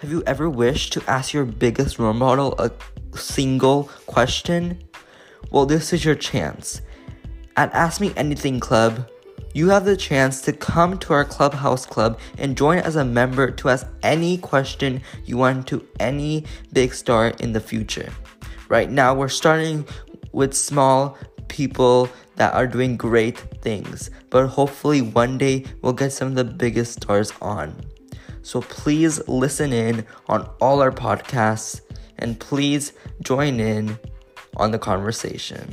Have you ever wished to ask your biggest role model a single question? Well, this is your chance. At Ask Me Anything Club, you have the chance to come to our Clubhouse Club and join as a member to ask any question you want to any big star in the future. Right now, we're starting with small people that are doing great things, but hopefully one day we'll get some of the biggest stars on. So please listen in on all our podcasts and please join in on the conversation.